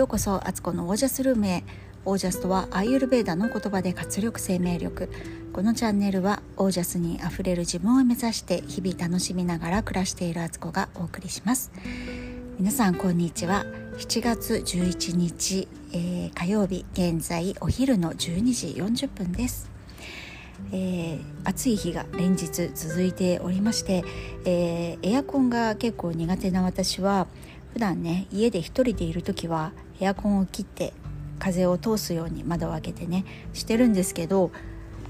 ようこそアツコのオージャスルームへオージャスとはアイユルベーダの言葉で活力生命力このチャンネルはオージャスにあふれる自分を目指して日々楽しみながら暮らしているアツコがお送りします。皆さんこんにちは。7月11日、えー、火曜日現在お昼の12時40分です。えー、暑い日が連日続いておりまして、えー、エアコンが結構苦手な私は普段ね家で一人でいる時はエアコンを切って風を通すように窓を開けてねしてるんですけど、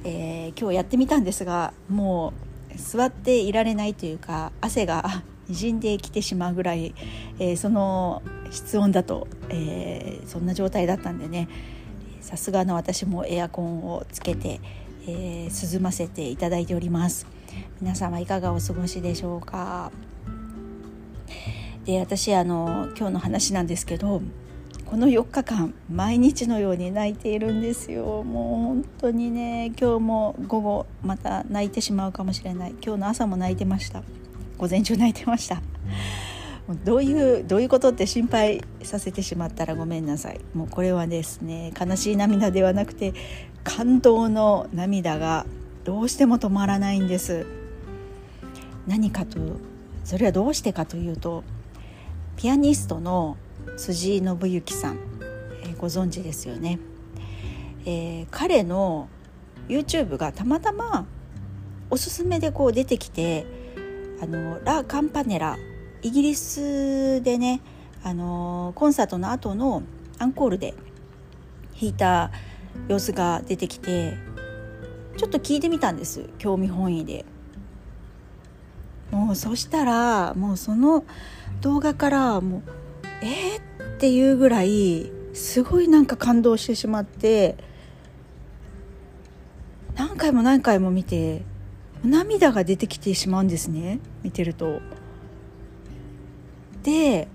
えー、今日やってみたんですがもう座っていられないというか汗がにじんできてしまうぐらい、えー、その室温だと、えー、そんな状態だったんでねさすがの私もエアコンをつけて、えー、涼ませていただいております。皆さんはいかがお過ごしでしょうか。で私あの今日の話なんですけどこの4日間毎日のように泣いているんですよ。もう本当にね今日も午後また泣いてしまうかもしれない。今日の朝も泣いてました。午前中泣いてました。どういうどういうことって心配させてしまったらごめんなさい。もうこれはですね悲しい涙ではなくて感動の涙がどうしても止まらないんです。何かとそれはどうしてかというとピアニストの辻信之さん、えー、ご存知ですよね、えー、彼の YouTube がたまたまおすすめでこう出てきてあのラ・カンパネライギリスでねあのコンサートの後のアンコールで弾いた様子が出てきてちょっと聞いてみたんです。興味本位で。もうそしたらもうその動画からもうえー、っていうぐらいすごいなんか感動してしまって何回も何回も見て涙が出てきてしまうんですね見てると。で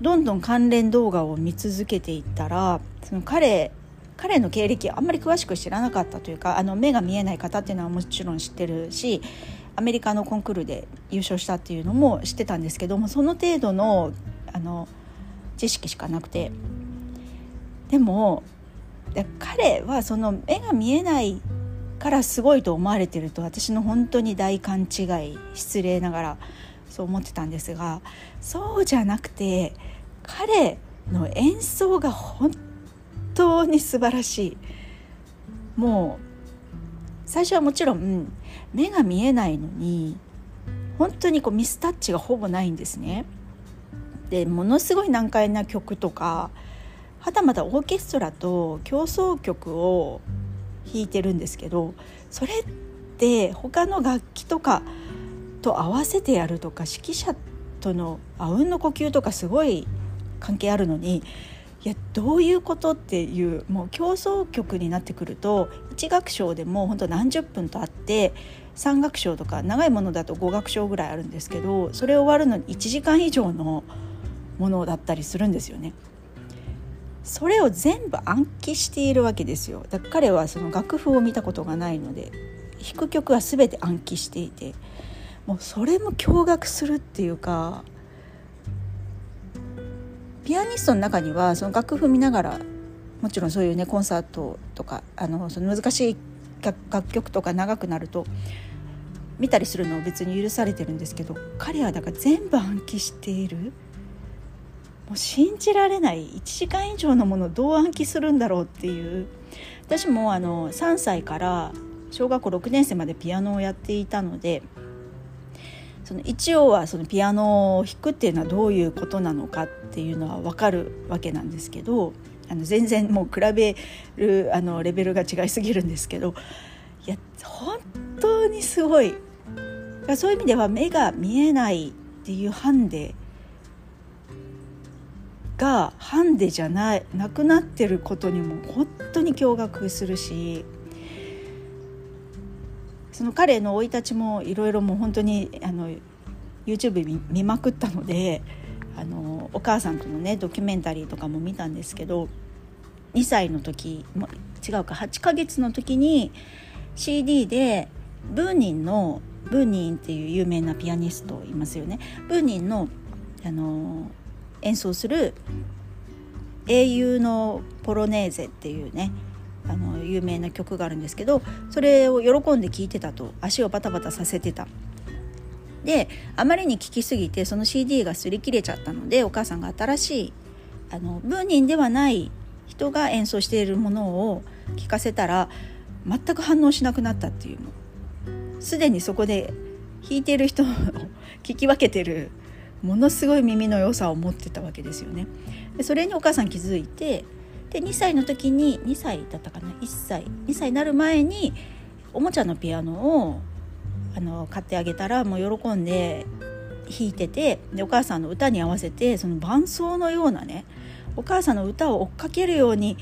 どんどん関連動画を見続けていったらその彼彼の経歴あんまり詳しく知らなかったというかあの目が見えない方っていうのはもちろん知ってるしアメリカのコンクールで優勝したっていうのも知ってたんですけどもその程度のあの知識しかなくてでも彼はその目が見えないからすごいと思われてると私の本当に大勘違い失礼ながらそう思ってたんですがそうじゃなくて彼の演奏が本当に素晴らしいもう最初はもちろん目が見えないのに本当にこうミスタッチがほぼないんですね。でものすごい難解な曲とかはたまたオーケストラと協奏曲を弾いてるんですけどそれって他の楽器とかと合わせてやるとか指揮者とのあうんの呼吸とかすごい関係あるのにいやどういうことっていうもう競争曲になってくると1楽章でも本当何十分とあって3楽章とか長いものだと5楽章ぐらいあるんですけどそれ終わるのに1時間以上のものだったりするんですよね。それを全部暗記しているわけですよだから彼はその楽譜を見たことがないので弾く曲は全て暗記していてもうそれも驚愕するっていうかピアニストの中にはその楽譜見ながらもちろんそういうねコンサートとかあのその難しい楽曲とか長くなると見たりするのは別に許されてるんですけど彼はだから全部暗記しているもう信じられない1時間以上のものをどう暗記するんだろうっていう。私もあの3歳から小学校6年生までピアノをやっていたのでその一応はそのピアノを弾くっていうのはどういうことなのかっていうのは分かるわけなんですけどあの全然もう比べるあのレベルが違いすぎるんですけどいや本当にすごい。そういう意味では目が見えないっていうハンデがハンデじゃないなくなってることにも本当に驚愕するしその彼の生い立ちもいろいろもう本当にあの YouTube 見見まくったのであのお母さんとのねドキュメンタリーとかも見たんですけど2歳の時も違うか8ヶ月の時に CD でブーニンのブーニンっていう有名なピアニストいますよね。ブーニンのあの演奏する「英雄のポロネーゼ」っていうねあの有名な曲があるんですけどそれを喜んで聴いてたと足をバタバタさせてた。であまりに聴きすぎてその CD が擦り切れちゃったのでお母さんが新しいあのブーニンではない人が演奏しているものを聴かせたら全く反応しなくなったっていうすでにそこで弾いてる人を 聞き分けてるものすごい耳の良さを持ってたわけですよね。でそれにお母さん気づいてで2歳の時に2歳だったかな？1歳。2歳になる前におもちゃのピアノをあの買ってあげたらもう喜んで弾いててでお母さんの歌に合わせてその伴奏のようなねお母さんの歌を追っかけるように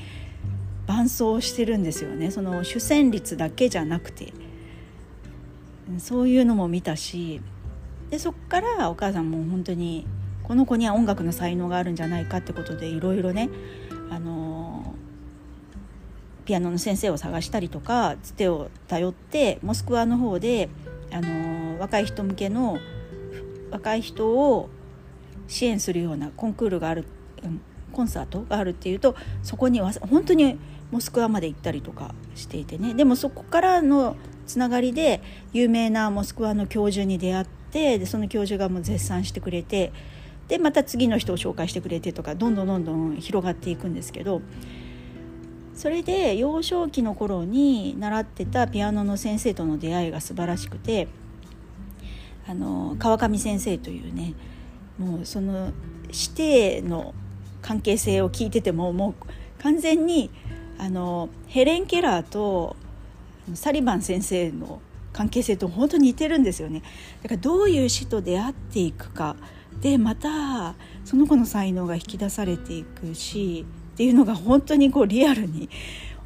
伴奏してるんですよね。その主旋律だけじゃなくて。そういうのも見たしでそっからお母さんも本当にこの子には音楽の才能があるんじゃないかってことでいろいろねあのピアノの先生を探したりとかつてを頼ってモスクワの方であの若い人向けの若い人を支援するようなコンクールがあるコンサートがあるっていうとそこには本当にモスクワまで行ったりとかしていてね。でもそこからのつながりで有名なモスクワの教授に出会ってでその教授がもう絶賛してくれてでまた次の人を紹介してくれてとかどんどんどんどん広がっていくんですけどそれで幼少期の頃に習ってたピアノの先生との出会いが素晴らしくてあの川上先生というねもうその師弟の関係性を聞いててももう完全にあのヘレン・ケラーとサリバン先生の関係性と本当に似てるんですよねだからどういう師と出会っていくかでまたその子の才能が引き出されていくしっていうのが本当にこうリアルに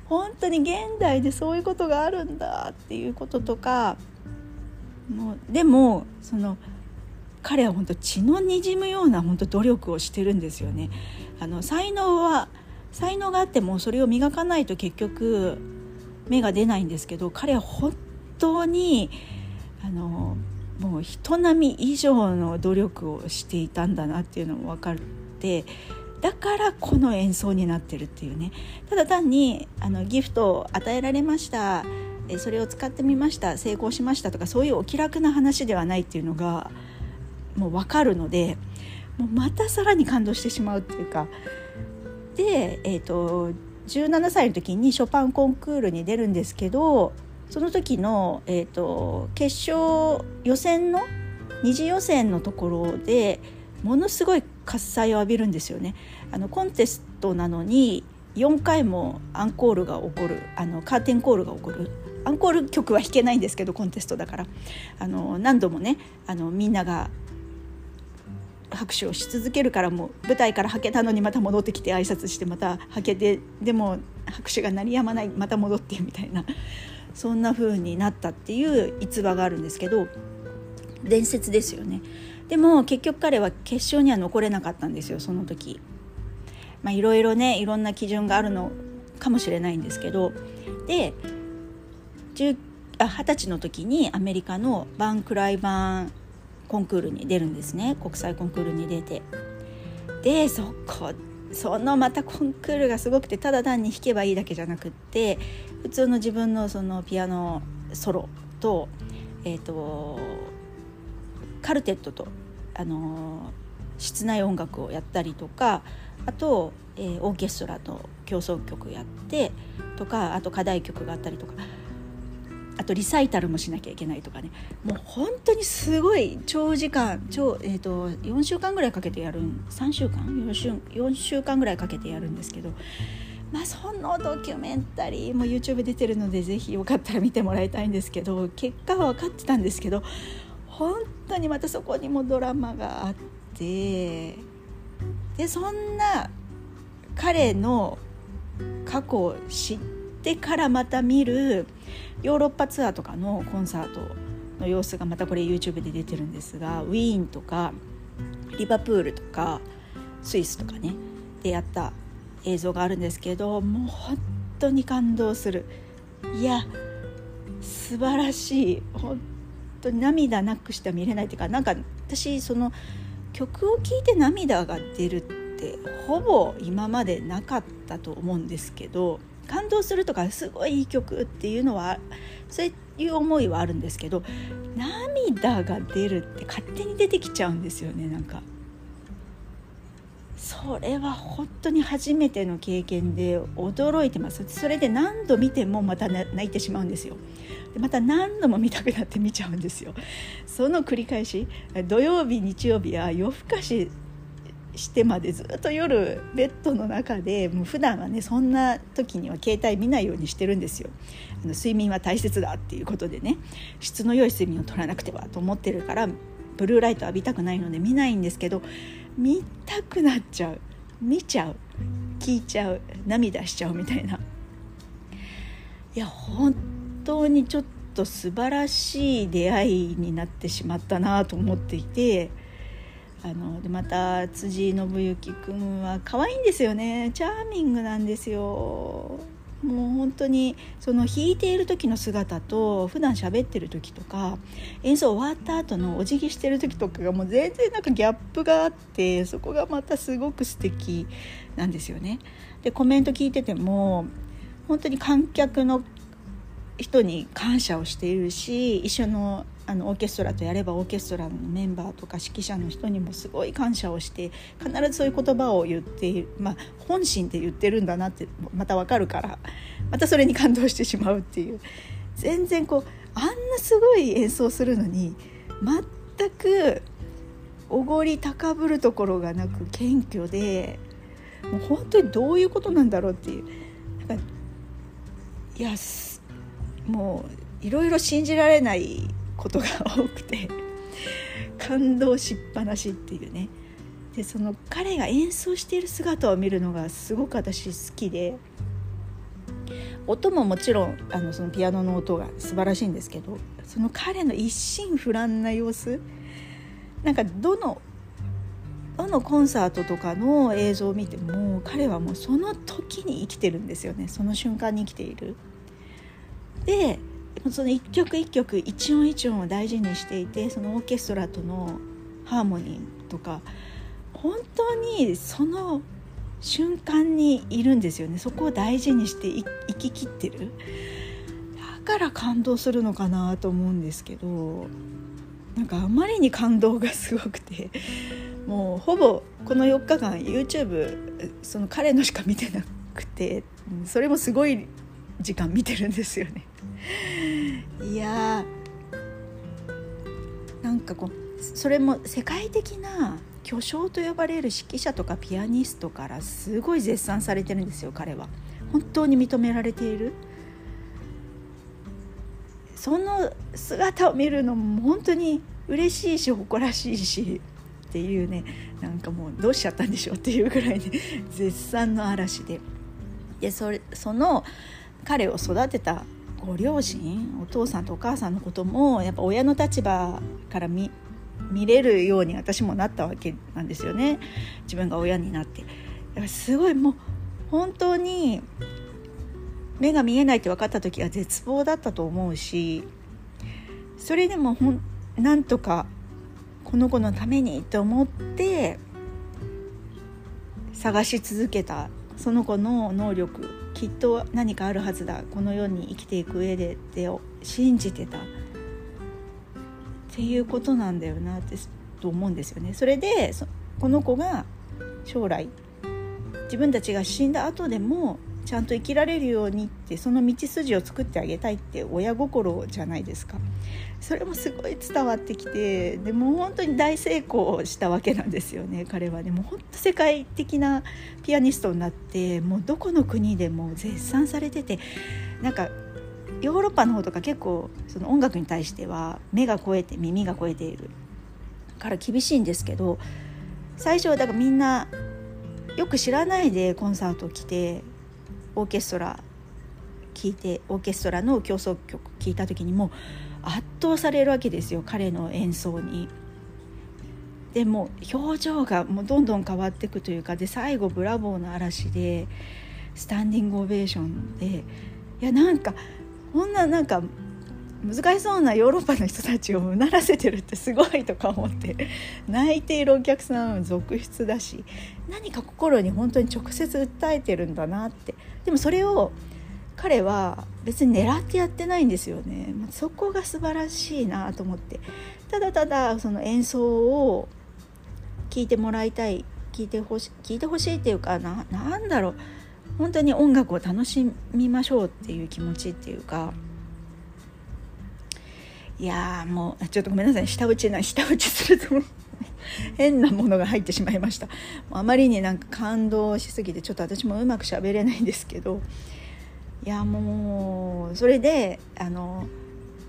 本当に現代でそういうことがあるんだっていうこととかもうでもその彼は本当血のにじむような本当努力をしてるんですよね。あの才能は才能があってもそれを磨かないと結局芽が出ないんですけど彼は本当にあのもう人並み以上の努力をしていたんだなっていうのも分かってだからこの演奏になってるっていうね。ただ単にあのギフトを与えられました。それを使ってみました。成功しましたとかそういうお気楽な話ではないっていうのがもう分かるのでもうまたさらに感動してしまうっていうか。で、えーと、17歳の時にショパンコンクールに出るんですけどその時の、えーと、決勝予選の二次予選のところでものすごい喝采を浴びるんですよね。あのコンテストなのに4回もアンコールが起こるあのカーテンコールが起こる。アンコール曲は弾けないんですけどコンテストだから。あの何度もねあのみんなが拍手をし続けるからもう舞台からはけたのにまた戻ってきて挨拶してまたはけてでも拍手が鳴りやまないまた戻ってみたいな。そんな風になったっていう逸話があるんですけど伝説ですよね。でも結局彼は決勝には残れなかったんですよその時。まあいろいろねいろんな基準があるのかもしれないんですけど。で二十歳の時にアメリカのバンクライバンコンクールに出るんですね。国際コンクールに出て。でそこそのまたコンクールがすごくてただ単に弾けばいいだけじゃなくって普通の自分のそのピアノソロと,、えーと、カルテットと、あの室内音楽をやったりとかあと、えー、オーケストラと協奏曲やってとかあと課題曲があったりとか。あとリサイタルもしなきゃいけないとかね。もう本当にすごい長時間超、えーと、4週間ぐらいかけてやる3週間？4週 ,4 週間ぐらいかけてやるんですけど、まあ、そのドキュメンタリーも YouTube 出てるのでぜひよかったら見てもらいたいんですけど結果は分かってたんですけど本当にまたそこにもドラマがあってでそんな彼の過去を知ってからまた見るヨーロッパツアーとかのコンサートの様子がまたこれ YouTube で出てるんですがウィーンとかリバプールとかスイスとかねでやった映像があるんですけどもう本当に感動する。いや素晴らしい。本当に涙なくしては見れないっていうかなんか私その曲を聴いて涙が出るってほぼ今までなかったと思うんですけど感動するとかすごいいい曲っていうのはそういう思いはあるんですけど涙が出るって勝手に出てきちゃうんですよねなんか。それは本当に初めての経験で驚いてます。それで何度見てもまた泣いてしまうんですよ。でまた何度も見たくなって見ちゃうんですよ。その繰り返し土曜日日曜日は夜更かししてまでずっと夜ベッドの中でもう普段はねそんな時には携帯見ないようにしてるんですよ。あの睡眠は大切だっていうことでね質の良い睡眠を取らなくてはと思ってるからブルーライト浴びたくないので見ないんですけど見たくなっちゃう。見ちゃう。聞いちゃう。涙しちゃうみたいな。いや本当にちょっと素晴らしい出会いになってしまったなと思っていてあのでまた辻信之君は可愛いんですよねチャーミングなんですよもう本当にその弾いている時の姿と普段喋ってる時とか演奏終わった後のお辞儀してる時とかがもう全然なんかギャップがあってそこがまたすごく素敵なんですよね。でコメント聞いてても本当に観客の人に感謝をしているし一緒のあのオーケストラとやればオーケストラのメンバーとか指揮者の人にもすごい感謝をして必ずそういう言葉を言っているまあ、本心で言ってるんだなってまた分かるからまたそれに感動してしまうっていう。全然こうあんなすごい演奏するのに全くおごり高ぶるところがなく謙虚でもう本当にどういうことなんだろうっていう。なんかいやもういろいろ信じられないことが多くて感動しっぱなしっていうねでその彼が演奏している姿を見るのがすごく私好きで音ももちろんあのそのピアノの音が素晴らしいんですけどその彼の一心不乱な様子なんかどのどのコンサートとかの映像を見ても彼はもうその時に生きてるんですよねその瞬間に生きている。でその一曲一曲一音一音を大事にしていてそのオーケストラとのハーモニーとか本当にその瞬間にいるんですよねそこを大事にして生ききってるだから感動するのかなと思うんですけどなんかあまりに感動がすごくてもうほぼこの4日間 YouTube その彼のしか見てなくてそれもすごい時間見てるんですよね。いやーなんかこうそれも世界的な巨匠と呼ばれる指揮者とかピアニストからすごい絶賛されてるんですよ彼は。本当に認められているその姿を見るのも本当に嬉しいし誇らしいしっていうねなんかもうどうしちゃったんでしょうっていうぐらいに絶賛の嵐ででそれその彼を育てたご両親お父さんとお母さんのこともやっぱ親の立場から見見れるように私もなったわけなんですよね。自分が親になって。だからすごいもう本当に目が見えないって分かった時は絶望だったと思うしそれでもほんなんとかこの子のためにと思って探し続けたその子の能力きっと何かあるはずだこの世に生きていく上でって信じてたっていうことなんだよなってと思うんですよね。それでこの子が将来自分たちが死んだ後でもちゃんと生きられるようにってその道筋を作ってあげたいって親心じゃないですか。それもすごい伝わってきてでも本当に大成功したわけなんですよね彼は。ねも本当世界的なピアニストになってもうどこの国でも絶賛されててなんかヨーロッパの方とか結構その音楽に対しては目が肥えて耳が肥えているから厳しいんですけど最初はだからみんなよく知らないでコンサート来てオーケストラ聴いてオーケストラの協奏曲聴いた時にも圧倒されるわけですよ彼の演奏に。でも表情がもうどんどん変わっていくというかで最後ブラボーの嵐でスタンディングオベーションでいやなんかこんななんか難しそうなヨーロッパの人たちをうならせてるってすごいとか思って泣いているお客さん続出だし何か心に本当に直接訴えてるんだなって。でもそれを彼は別に狙ってやってないんですよね。そこが素晴らしいなと思って。ただただその演奏を聞いてもらいたい聞いてほし聞いてほしいっていうかななんだろう。本当に音楽を楽しみましょうっていう気持ちっていうかいやもうちょっとごめんなさい。下打ちな下打ちすると変なものが入ってしまいました。あまりになんか感動しすぎてちょっと私もうまく喋れないんですけど。いやもうそれであの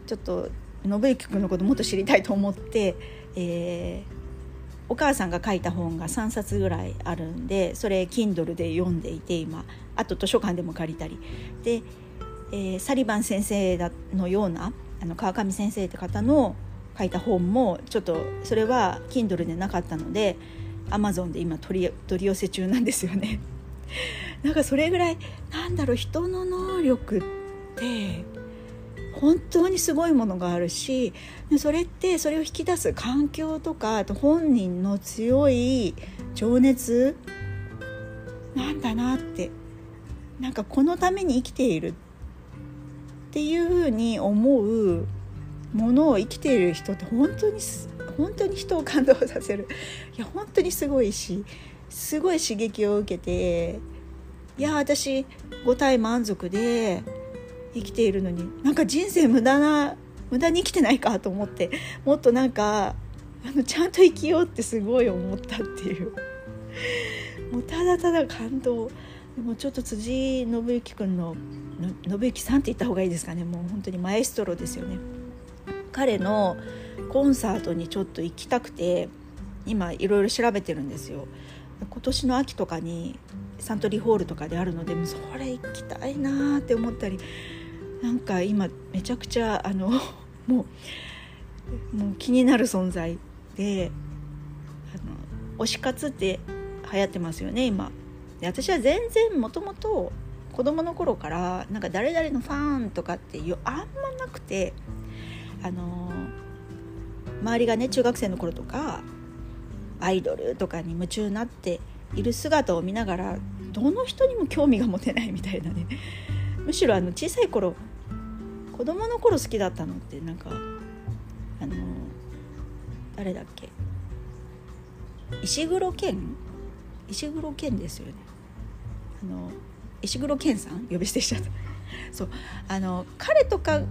ちょっと信之君のこともっと知りたいと思って、えー、お母さんが書いた本が3冊ぐらいあるんでそれ Kindle で読んでいて今あと図書館でも借りたり。で、えー、サリバン先生のようなあの川上先生って方の書いた本もちょっとそれは Kindle でなかったので Amazon で今取り取り寄せ中なんですよね。なんかそれぐらいなんだろう人の能力って本当にすごいものがあるしそれってそれを引き出す環境とかあと本人の強い情熱なんだなってなんかこのために生きているっていうふうに思うものを生きている人って本当に本当に人を感動させる。いや本当にすごいしすごい刺激を受けていや私五体満足で生きているのになんか人生無駄な無駄に生きてないかと思ってもっとなんかあのちゃんと生きようってすごい思ったっていう。もうただただ感動。でもちょっと辻信之君の信之さんって言った方がいいですかね。もう本当にマエストロですよね。彼のコンサートにちょっと行きたくて今いろいろ調べてるんですよ。今年の秋とかにサントリーホールとかであるのでそれ行きたいなって思ったりなんか今めちゃくちゃあの もうもう気になる存在であの推し活って流行ってますよね今。で私は全然もともと子供の頃からなんか誰々のファンとかっていうあんまなくてあの周りがね中学生の頃とかアイドルとかに夢中になっている姿を見ながらどの人にも興味が持てないみたいなね。むしろあの小さい頃子供の頃好きだったのってなんかあの誰だっけ？石黒賢？石黒賢ですよね。あの石黒賢さん呼び捨てしちゃったそうあの彼とか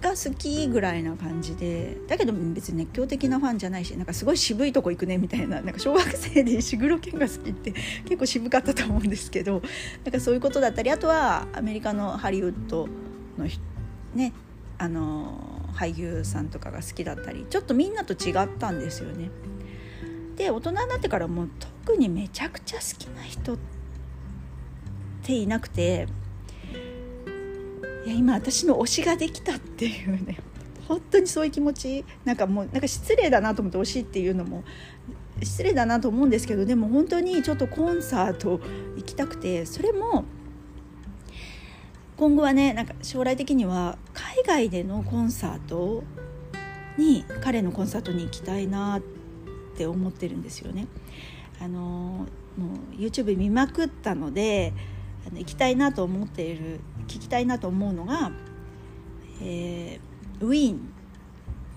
が好きぐらいな感じでだけど別に熱狂的なファンじゃないしなんかすごい渋いとこ行くねみたいななんか小学生で石黒賢が好きって結構渋かったと思うんですけどなんかそういうことだったりあとはアメリカのハリウッドのねあの俳優さんとかが好きだったりちょっとみんなと違ったんですよね。で大人になってからもう特にめちゃくちゃ好きな人っていなくていや今私の推しができたっていうね本当にそういう気持ちなんかもうなんか失礼だなと思って推しっていうのも失礼だなと思うんですけどでも本当にちょっとコンサート行きたくてそれも今後はねなんか将来的には海外でのコンサートに彼のコンサートに行きたいなって思ってるんですよね。あのもう YouTube 見まくったのであの行きたいなと思っている聞きたいなと思うのが、えー、ウィーン。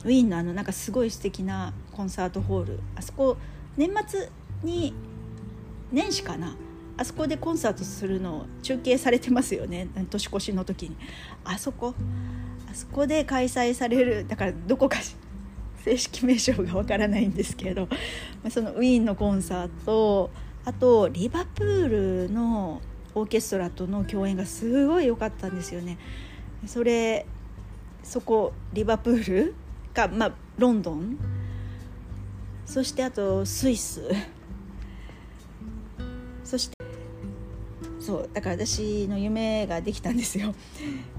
ウィーンのあのなんかすごい素敵なコンサートホール。あそこ年末に年始かな。あそこでコンサートするのを中継されてますよね。年越しの時に。あそこあそこで開催されるだからどこか正式名称がわからないんですけどそのウィーンのコンサート。あとリバプールのオーケストラとの共演がすごい良かったんですよね。それそこリバプール？か、まあ、ロンドン？そしてあとスイス？そしてそうだから私の夢ができたんですよ。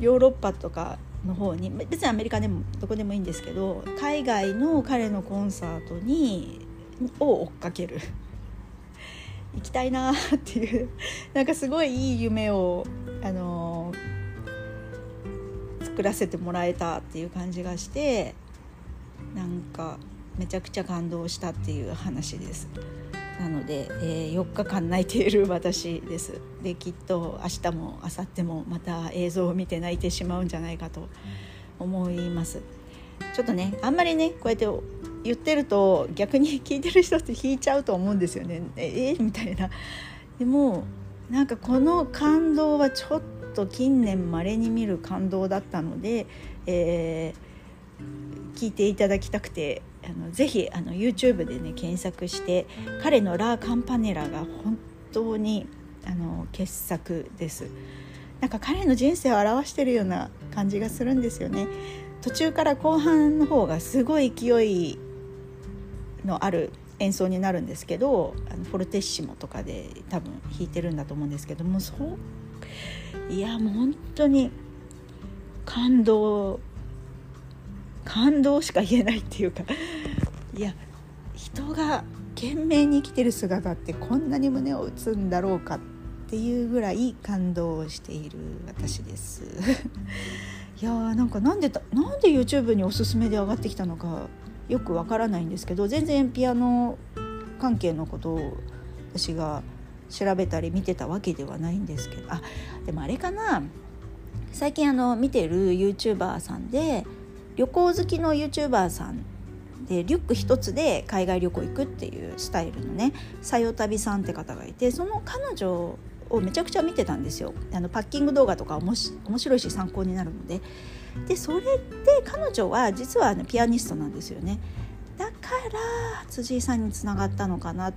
ヨーロッパとかの方に。別にアメリカでもどこでもいいんですけど海外の彼のコンサートにを追っかける。行きたいなっていうなんかすごいいい夢をあの作らせてもらえたっていう感じがしてなんかめちゃくちゃ感動したっていう話です。なので、えー、4日間泣いている私です。できっと明日も明後日もまた映像を見て泣いてしまうんじゃないかと思います。ちょっとねあんまりねこうやって言ってると逆に聞いてる人って引いちゃうと思うんですよね。ええ？ー、みたいな。でもなんかこの感動はちょっと近年まれに見る感動だったので、えー、聞いていただきたくてあのぜひあの YouTube でね検索して彼の「ラ・カンパネラ」が本当にあの傑作です。なんか彼の人生を表してるような感じがするんですよね。途中から後半の方がすごい勢いのある演奏になるんですけどあのフォルテッシモとかで多分弾いてるんだと思うんですけどもそういやもう本当に感動感動しか言えないっていうかいや人が懸命に生きてる姿ってこんなに胸を打つんだろうかっていうぐらい感動している私です。いやーなんかなんでなんで YouTube におすすめで上がってきたのかよくわからないんですけど全然ピアノ関係のことを私が調べたり見てたわけではないんですけどあでもあれかな。最近あの見てる YouTuber さんで旅行好きの YouTuber さんでリュック一つで海外旅行行くっていうスタイルのねさよ旅さんって方がいてその彼女をめちゃくちゃ見てたんですよ。あのパッキング動画とか面白いし参考になるので。でそれで彼女は実は、ね、ピアニストなんですよねだから辻井さんにつながったのかな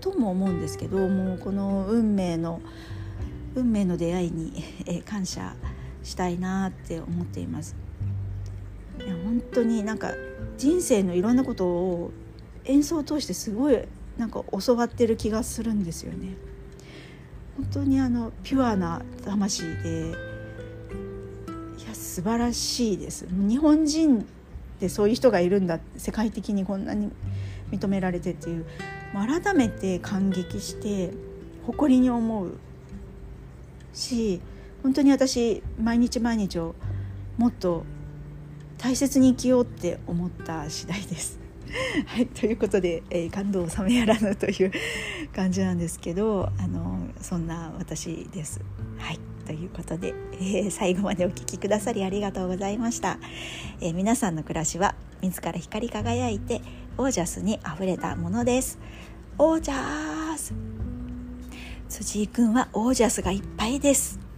とも思うんですけどもうこの運命の運命の出会いに、え感謝したいなって思っています。いや本当になんか人生のいろんなことを演奏を通してすごいなんか教わってる気がするんですよね。本当にあのピュアな魂で素晴らしいです日本人でそういう人がいるんだ世界的にこんなに認められてっていう改めて感激して誇りに思うし本当に私毎日毎日をもっと大切に生きようって思った次第です。はい、ということで、えー、感動を冷めやらぬという感じなんですけどあのそんな私です。はいということで、えー、最後までお聴きくださりありがとうございました、えー、皆さんの暮らしは自ら光り輝いてオージャスにあふれたものです。オージャス。辻井くんはオージャスがいっぱいです。